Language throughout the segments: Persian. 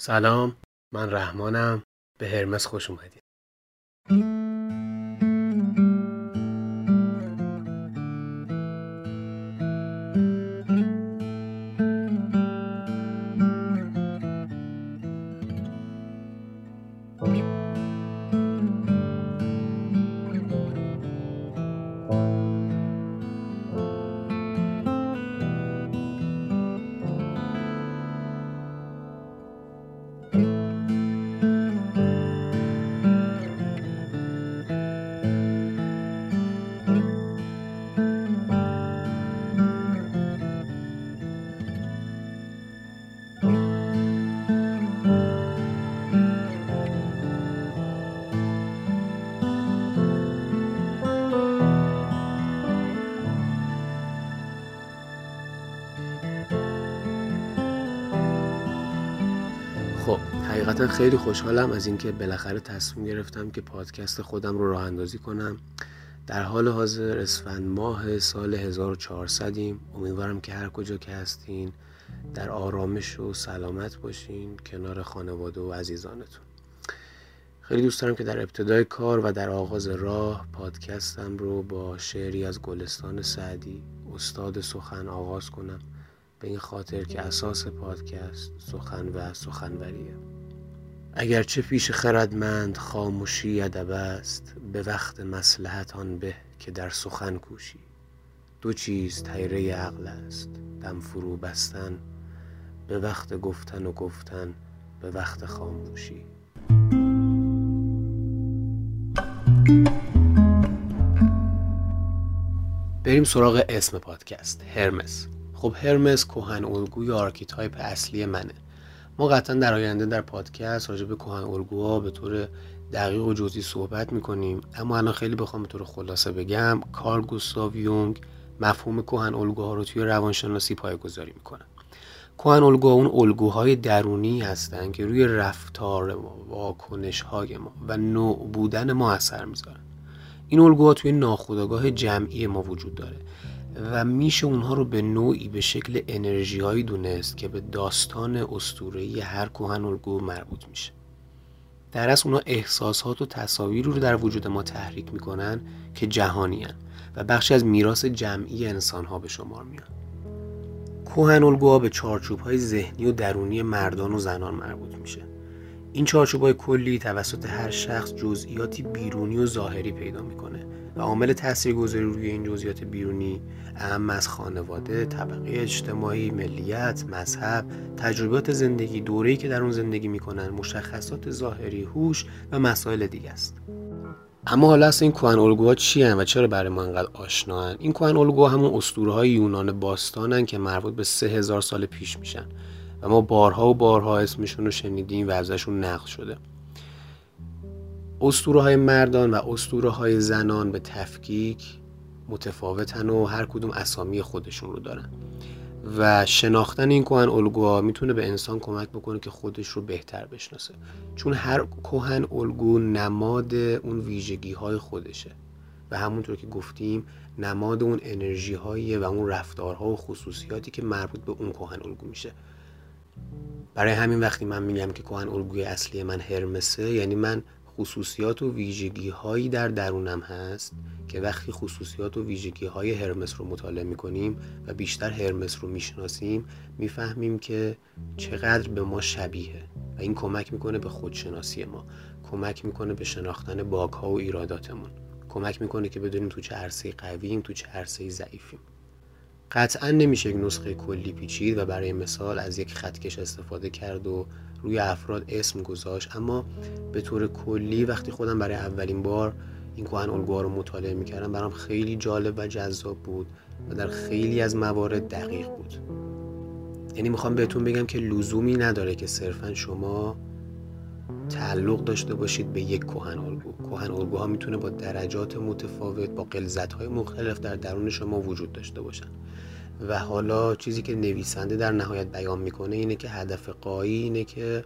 سلام من رحمانم. به هرمس خوش اومدید. حقیقتا خیلی خوشحالم از اینکه بالاخره تصمیم گرفتم که پادکست خودم رو راه اندازی کنم. در حال حاضر اسفند ماه سال 1400 ایم امیدوارم که هر کجا که هستین در آرامش و سلامت باشین کنار خانواده و عزیزانتون. خیلی دوست دارم که در ابتدای کار و در آغاز راه پادکستم رو با شعری از گلستان سعدی استاد سخن آغاز کنم. به این خاطر که اساس پادکست سخن و سخنوریه. اگرچه پیش خردمند خاموشی ادب است به وقت مسلحت آن به که در سخن کوشی. دو چیز تیره عقل است دم فرو بستن به وقت گفتن و گفتن به وقت خاموشی. بریم سراغ اسم پادکست هرمس. خب هرمس کهن الگوی archetype اصلی منه. ما قطعا در آینده در پادکست راجع به کهن الگوها به طور دقیق و جزئی صحبت می‌کنیم. اما الان خیلی بخوام به طور خلاصه بگم کارل گوستاو یونگ مفهوم کهن الگوها رو توی روانشناسی پایگذاری می‌کنه. کهن الگوها اون الگوهای درونی هستن که روی رفتار ما واکنش های ما و نوع بودن ما اثر می‌ذارن. این الگوها توی ناخودآگاه جمعی ما وجود داره. و میشه اونها رو به نوعی به شکل انرژی هایی دونست که به داستان اسطوره‌ای هر کهن الگو مربوط میشه. در اصل اونها احساسات و تصاویر رو در وجود ما تحریک می‌کنن که جهانی هن و بخشی از میراث جمعی انسان ها به شمار میان. کهن الگوها به چارچوب های ذهنی و درونی مردان و زنان مربوط میشه. این چارچوب های کلی توسط هر شخص جزئیاتی بیرونی و ظاهری پیدا می‌کنه و عامل تاثیرگذاری روی این جزئیات بیرونی اهم از خانواده، طبقه اجتماعی، ملیت، مذهب، تجربیات زندگی، دوره‌ای که در اون زندگی می‌کنن، مشخصات ظاهری، هوش و مسائل دیگه است. اما حالا اصلا این کهن الگوها چی و چرا برای ما انقدر آشناهن؟ این کهن الگوها همون اسطوره های یونان باستانن که مربوط به سه هزار سال پیش میشن و ما بارها و بارها اسمشون رو شنیدیم و ازشون نقل شده. اسطوره های مردان و اسطوره های زنان به تفکیک متفاوتن و هر کدوم اسامی خودشون رو دارن. و شناختن این کهن الگوها می‌تونه به انسان کمک بکنه که خودش رو بهتر بشناسه. چون هر کهن الگو نماد اون ویژگی های خودشه. و همونطور که گفتیم نماد اون انرژی و اون رفتارها و خصوصیاتی که مربوط به اون کهن الگو میشه. برای همین وقتی من میگم که کهن الگوی اصلی من هرمسه یعنی من خصوصیات و ویژگی هایی در درونم هست که وقتی خصوصیات و ویژگی های هرمس رو مطالعه می‌کنیم و بیشتر هرمس رو می‌شناسیم می‌فهمیم که چقدر به ما شبیه و این کمک می‌کنه به خودشناسی ما کمک می‌کنه به شناختن باگ ها و ایراداتمون کمک می‌کنه که بدونیم تو چه عرصه قوییم تو چه عرصه ضعیفیم. قطعا نمیشه یک نسخه کلی پیچید و برای مثال از یک خطکش استفاده کرد و روی افراد اسم گذاشت. اما به طور کلی وقتی خودم برای اولین بار این کهن الگوها رو مطالعه می‌کردم برام خیلی جالب و جذاب بود و در خیلی از موارد دقیق بود. یعنی می‌خوام بهتون بگم که لزومی نداره که صرفا شما تعلق داشته باشید به یک کهن الگو. کهن الگوها می‌تونه با درجات متفاوت با قلزت های مختلف در درون شما وجود داشته باشن. و حالا چیزی که نویسنده در نهایت بیان می‌کنه اینه که هدف قایی اینه که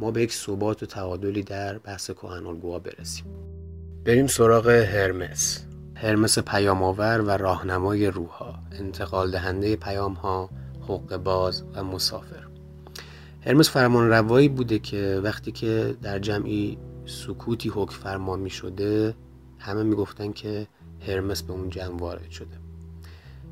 ما به یک ثبات و تعادلی در بحث کهن الگوها برسیم. بریم سراغ هرمس. هرمس پیام آور و راهنمای روحها انتقال دهنده پیام ها حق باز و مسافر. هرمس فرمان روایی بوده که وقتی که در جمعی سکوتی حکم فرما می شده همه می‌گفتن که هرمس به اون جمع وارد شده.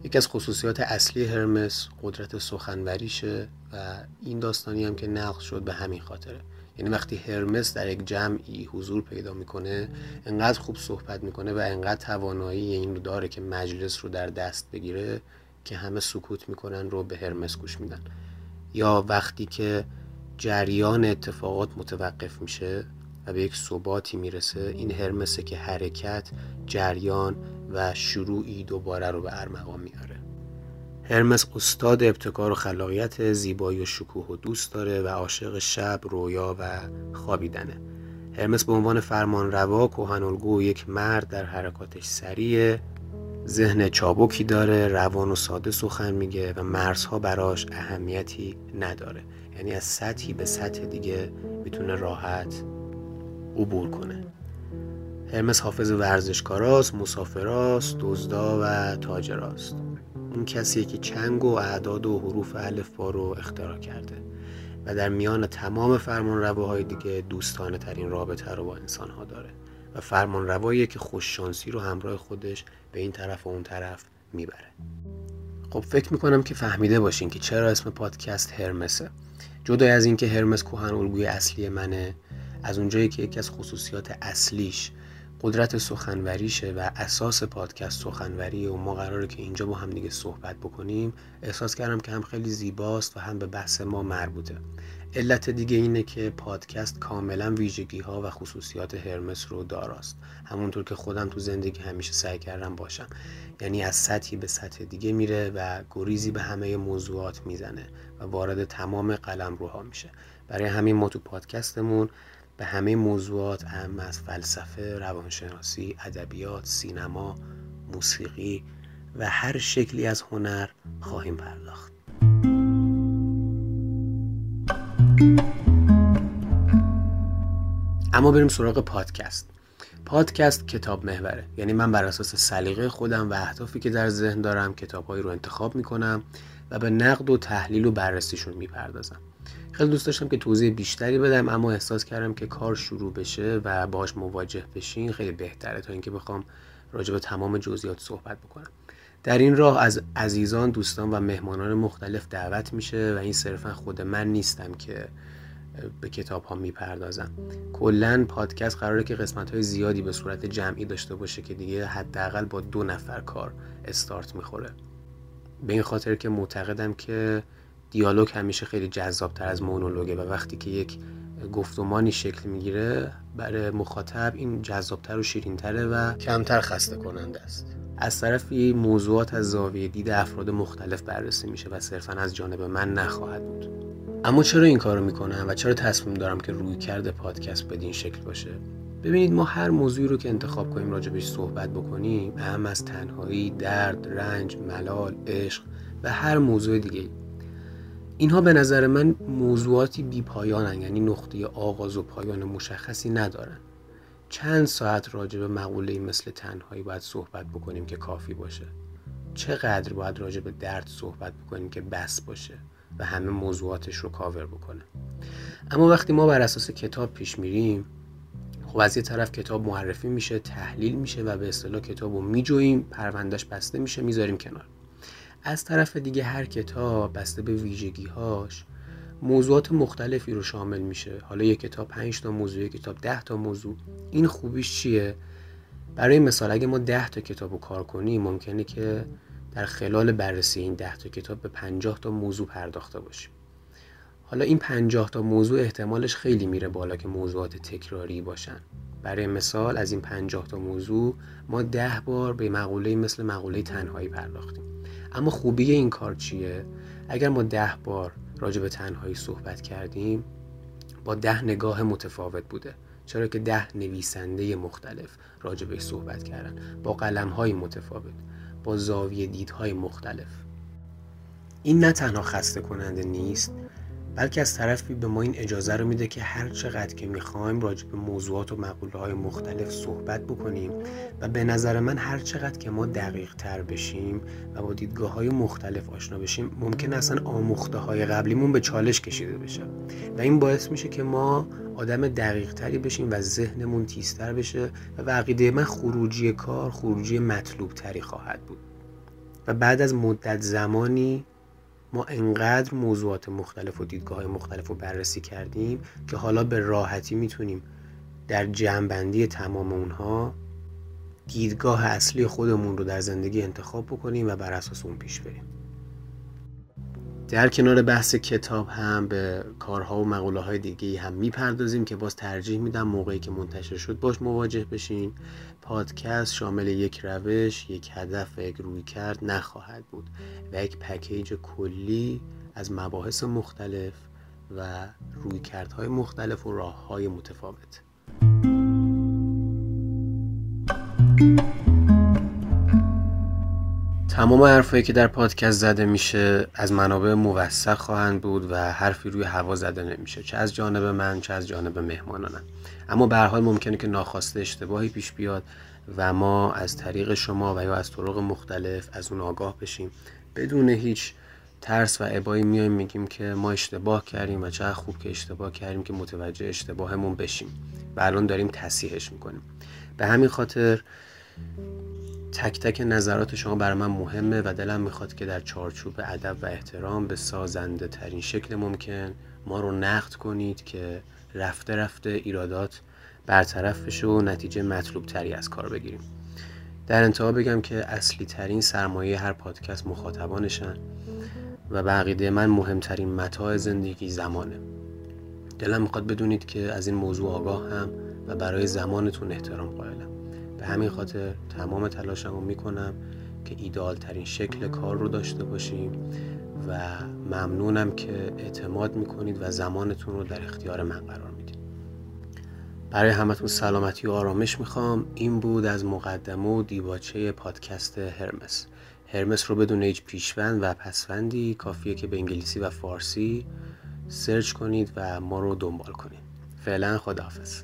یکی از خصوصیات اصلی هرمس قدرت سخنوریشه و این داستانی هم که نقل شد به همین خاطره. یعنی وقتی هرمس در یک جمعی حضور پیدا می‌کنه انقدر خوب صحبت می‌کنه و انقدر توانایی این رو داره که مجلس رو در دست بگیره که همه سکوت می‌کنن رو به هرمس گوش میدن. یا وقتی که جریان اتفاقات متوقف میشه و به یک ثباتی می‌رسه این هرمسه که حرکت جریان و شروعی دوباره رو به ارمغان میاره. هرمس استاد ابتکار و خلاقیت زیبایی و شکوه و دوست داره و عاشق شب رویا و خوابیدنه. هرمس به عنوان فرمان روا کوهن یک مرد در حرکاتش سریع ذهن چابکی داره روان و ساده سخن میگه و مرزها براش اهمیتی نداره. یعنی از سطحی به سطح دیگه می‌تونه راحت عبور کنه. هرمس حافظ ورزشکاراست مسافراست دزدا و تاجراست. اون کسیه که چنگ و اعداد و حروف الفبا رو اختراع کرده و در میان تمام فرمان رواهای دیگه دوستانه ترین رابطه رو با انسان ها داره. و فرمان رواییه که خوششانسی رو همراه خودش به این طرف و اون طرف می‌بره. خب فکر می‌کنم که فهمیده باشین که چرا اسم پادکست هرمسه. جدای از اینکه هرمس کوهن الگوی اصلی منه از اونجایی که یکی از خصوصیات اصلیش قدرت سخنوریشه و اساس پادکست سخنوری و ما قراره که اینجا با هم دیگه صحبت بکنیم احساس کردم که هم خیلی زیباست و هم به بحث ما مربوطه. علت دیگه اینه که پادکست کاملا ویژگی ها و خصوصیات هرمس رو داراست. همونطور که خودم تو زندگی همیشه سعی کردم باشم. یعنی از سطحی به سطح دیگه میره و گریزی به همه موضوعات می‌زنه و وارد تمام قلم روها میشه. برای همین ما تو پادکستمون به همه موضوعات اهم از فلسفه، روانشناسی، ادبیات، سینما، موسیقی و هر شکلی از هنر خواهیم پرداخت. اما بریم سراغ پادکست. پادکست کتاب محوره یعنی من بر اساس سلیقه خودم و اهدافی که در ذهن دارم کتابهایی رو انتخاب می‌کنم و به نقد و تحلیل و بررسیشون می‌پردازم خیلی دوست داشتم که توضیح بیشتری بدم اما احساس کردم که کار شروع بشه و باهاش مواجه بشین خیلی بهتره تا اینکه بخوام راجع به تمام جزئیات صحبت بکنم. در این راه از عزیزان دوستان و مهمانان مختلف دعوت میشه و این صرفا خود من نیستم که به کتاب ها می‌پردازم. کلا پادکست قراره که قسمت های زیادی به صورت جمعی داشته باشه که دیگه حداقل با دو نفر کار استارت می‌خوره. به این خاطر که معتقدم که دیالوگ همیشه خیلی جذابتر از مونولوگه و وقتی که یک گفتمانی شکل می‌گیره برای مخاطب این جذابتر و شیرینتره و کمتر خسته کننده است. از طرفی موضوعات از زاویه دید افراد مختلف بررسی میشه و صرفا از جانب من نخواهد بود. اما چرا این کارو می‌کنم و چرا تصمیم دارم که روی کرده پادکست بدین شکل باشه؟ ببینید ما هر موضوعی رو که انتخاب کنیم راجبش صحبت بکنیم هم از تنهایی، درد، رنج، ملال، عشق و هر موضوع دیگه اینها به نظر من موضوعاتی بی پایانن یعنی نقطه آغاز و پایان مشخصی ندارن. چند ساعت راجع به مقوله مثل تنهایی باید صحبت بکنیم که کافی باشه. چقدر باید راجع به درد صحبت بکنیم که بس باشه و همه موضوعاتش رو کاور بکنه. اما وقتی ما بر اساس کتاب پیش میریم خب از یه طرف کتاب معرفی میشه تحلیل میشه و به اصطلاح کتاب رو میجوییم پروندهش بسته میشه می‌ذاریم کنار. از طرف دیگه هر کتاب بسته به ویژگی هاش موضوعات مختلفی رو شامل میشه. حالا یک کتاب 5 تا موضوع یک کتاب 10 تا موضوع. این خوبیش چیه؟ برای مثال اگه ما 10 تا کتاب رو کار کنیم ممکنه که در خلال بررسی این 10 تا کتاب به 50 تا موضوع پرداخته باشیم. حالا این 50 تا موضوع احتمالش خیلی میره بالا که موضوعات تکراری باشن. برای مثال از این 50 تا موضوع ما 10 بار به مقوله مثل مقوله تنهایی پرداختیم. اما خوبی این کار چیه؟ اگر ما ده بار راجع به تنهایی صحبت کردیم با ده نگاه متفاوت بوده. چرا که ده نویسنده مختلف راجع به صحبت کردن. با قلم های متفاوت با زاویه دیدهای مختلف. این نه تنها خسته کننده نیست بلکه از طرفی به ما این اجازه رو میده که هر چقدر که می‌خوایم راجع به موضوعات و مقوله های مختلف صحبت بکنیم و به نظر من هر چقدر که ما دقیق تر بشیم و با دیدگاه های مختلف آشنا بشیم ممکن اصلا آموخته های قبلیمون به چالش کشیده بشه. و این باعث میشه که ما آدم دقیق تری بشیم و ذهنمون تیزتر بشه و عقیده من خروجی کار خروجی مطلوب تری خواهد بود. و بعد از مدت زمانی ما انقدر موضوعات مختلف و دیدگاه های مختلف رو بررسی کردیم که حالا به راحتی می‌تونیم در جمعبندی تمام اونها دیدگاه اصلی خودمون رو در زندگی انتخاب بکنیم و بر اساس اون پیش بریم. در کنار بحث کتاب هم به کارها و مقوله های دیگه هم می‌پردازیم که باز ترجیح میدم موقعی که منتشر شد باش مواجه بشین. پادکست شامل یک روش، یک هدف و یک روی کرد نخواهد بود و یک پکیج کلی از مباحث مختلف و روی کردهای مختلف و راه های متفاوت. تمام حرفایی که در پادکست زده میشه از منابع موثق خواهند بود و حرفی روی هوا زده نمیشه چه از جانب من چه از جانب مهمانانم. اما به حال ممکنه که ناخواسته اشتباهی پیش بیاد و ما از طریق شما و یا از طرق مختلف از اون آگاه بشیم. بدون هیچ ترس و عبایی میایم میگیم که ما اشتباه کردیم و چه خوب که اشتباه کردیم که متوجه اشتباهمون بشیم. و الان داریم تصحیحش می‌کنیم. به همین خاطر تک تک نظرات شما برای من مهمه و دلم می‌خواد که در چارچوب ادب و احترام به سازنده ترین شکل ممکن ما رو نقد کنید که رفته رفته ایرادات برطرف بشه و نتیجه مطلوب تری از کار بگیریم. در انتها بگم که اصلی ترین سرمایه هر پادکست مخاطبانشن و بقیده من مهمترین متاع زندگی زمانه. دلم می‌خواد بدونید که از این موضوع آگاه هم و برای زمانتون احترام قائلم. به همین خاطر تمام تلاشم رو می‌کنم که ایدال ترین شکل کار رو داشته باشیم و ممنونم که اعتماد می‌کنید و زمانتون رو در اختیار من قرار می‌دید. برای همتون سلامتی و آرامش می‌خوام. این بود از مقدمه و دیباچه پادکست هرمس. هرمس رو بدون هیچ پیشوند و پسوندی کافیه که به انگلیسی و فارسی سرچ کنید و ما رو دنبال کنید. فعلا خداحافظ.